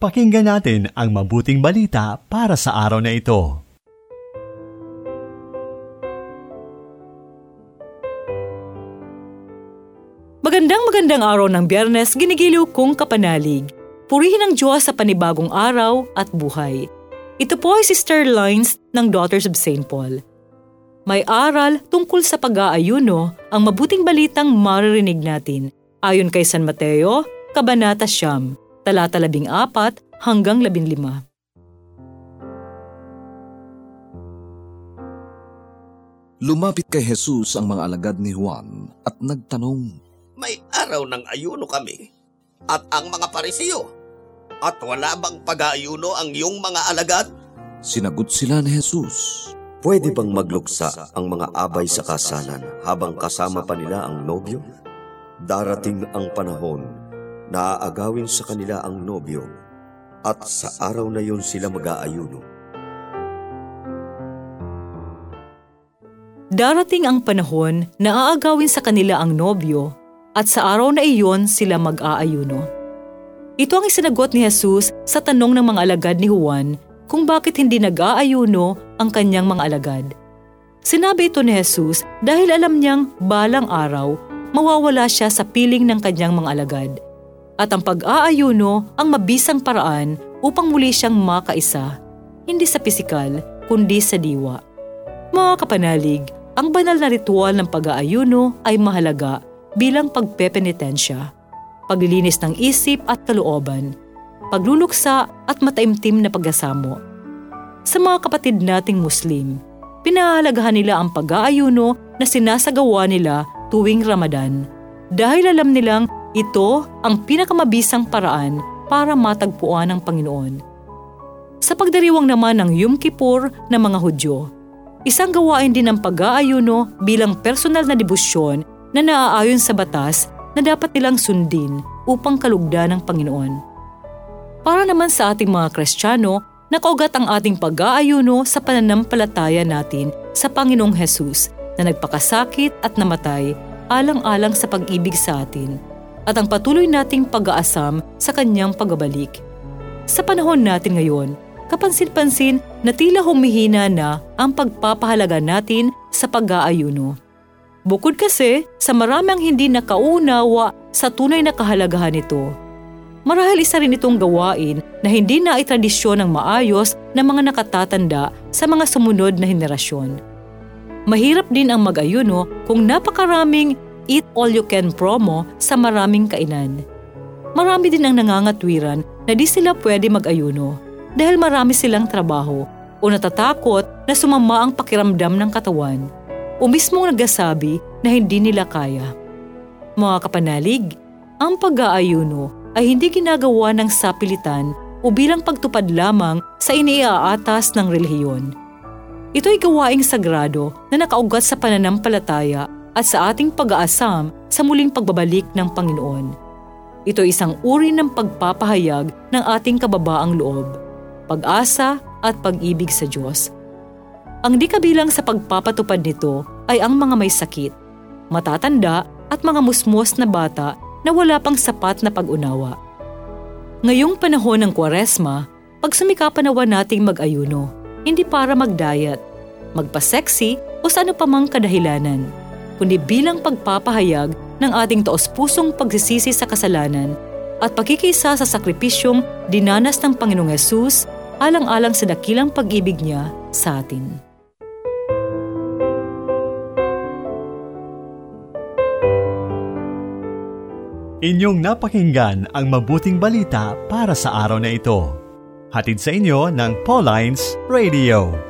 Pakinggan natin ang mabuting balita para sa araw na ito. Magandang magandang araw ng biyernes, ginigiliw kong kapanalig. Purihin ang Diyos sa panibagong araw at buhay. Ito po ay Sister Lines ng Daughters of St. Paul. May aral tungkol sa pag-aayuno ang mabuting balitang maririnig natin ayon kay San Mateo, Kabanata Siyam talata 14 hanggang 15. Lumapit kay Jesus ang mga alagad ni Juan at nagtanong, May araw ng ayuno kami at ang mga parisiyo. At wala bang pag-aayuno ang iyong mga alagad? Sinagot sila ni Jesus, Pwede bang magluksa ang mga abay sa kasalan habang kasama pa nila ang nobyo? Darating ang panahon naaagawin sa kanila ang nobyo at sa araw na yun sila mag-aayuno. Darating ang panahon na aagawin sa kanila ang nobyo at sa araw na iyon sila mag-aayuno. Ito ang isinagot ni Jesus sa tanong ng mga alagad ni Juan kung bakit hindi nag-aayuno ang kanyang mga alagad. Sinabi ito ni Jesus dahil alam niyang balang araw mawawala siya sa piling ng kanyang mga alagad at ang pag-aayuno ang mabisang paraan upang muli siyang makaisa, hindi sa pisikal kundi sa diwa. Mga kapanalig, ang banal na ritual ng pag-aayuno ay mahalaga bilang pagpepenitensya, paglilinis ng isip at kalooban, pagluluksa at mataimtim na pagkasamo. Sa mga kapatid nating Muslim, pinahalagahan nila ang pag-aayuno na sinasagawa nila tuwing Ramadan dahil alam nilang ito ang pinakamabisang paraan para matagpuan ng Panginoon. Sa pagdiriwang naman ng Yom Kippur ng mga Hudyo, isang gawain din ng pag-aayuno bilang personal na debosyon na naaayon sa batas na dapat nilang sundin upang kalugdan ng Panginoon. Para naman sa ating mga Kristiyano, nakaugat ang ating pag-aayuno sa pananampalataya natin sa Panginoong Hesus na nagpakasakit at namatay alang-alang sa pag-ibig sa atin at ang patuloy nating pag-aasam sa kanyang pagbabalik. Sa panahon natin ngayon, kapansin-pansin na tila humihina na ang pagpapahalaga natin sa pag-aayuno. Bukod kasi sa maraming hindi nakaunawa sa tunay na kahalagahan nito. Marahil isa rin itong gawain na hindi na itradisyon ng maayos ng mga nakatatanda sa mga sumunod na henerasyon. Mahirap din ang mag-ayuno kung napakaraming eat all you can promo sa maraming kainan. Marami din ang nangangatwiran na di sila pwede mag-ayuno dahil marami silang trabaho o natatakot na sumama ang pakiramdam ng katawan o mismong nagsasabi na hindi nila kaya. Mga kapanalig, ang pag-aayuno ay hindi ginagawa ng sapilitan o bilang pagtupad lamang sa iniaatas ng relihiyon. Ito ay gawaing sagrado na nakaugat sa pananampalataya at sa ating pag-aasam sa muling pagbabalik ng Panginoon. Ito isang uri ng pagpapahayag ng ating kababaang loob, pag-asa at pag-ibig sa Diyos. Ang di kabilang sa pagpapatupad nito ay ang mga may sakit, matatanda at mga musmos na bata na wala pang sapat na pag-unawa. Ngayong panahon ng kwaresma, pagsumikapan nawa nating mag-ayuno, hindi para mag-diet, magpa-sexy o sa ano pamang kadahilanan kundi bilang pagpapahayag ng ating taos-pusong pagsisisi sa kasalanan at pagkikisa sa sakripisyong dinanas ng Panginoong Yesus alang-alang sa dakilang pag-ibig niya sa atin. Inyong napakinggan ang mabuting balita para sa araw na ito. Hatid sa inyo ng Pauline's Radio.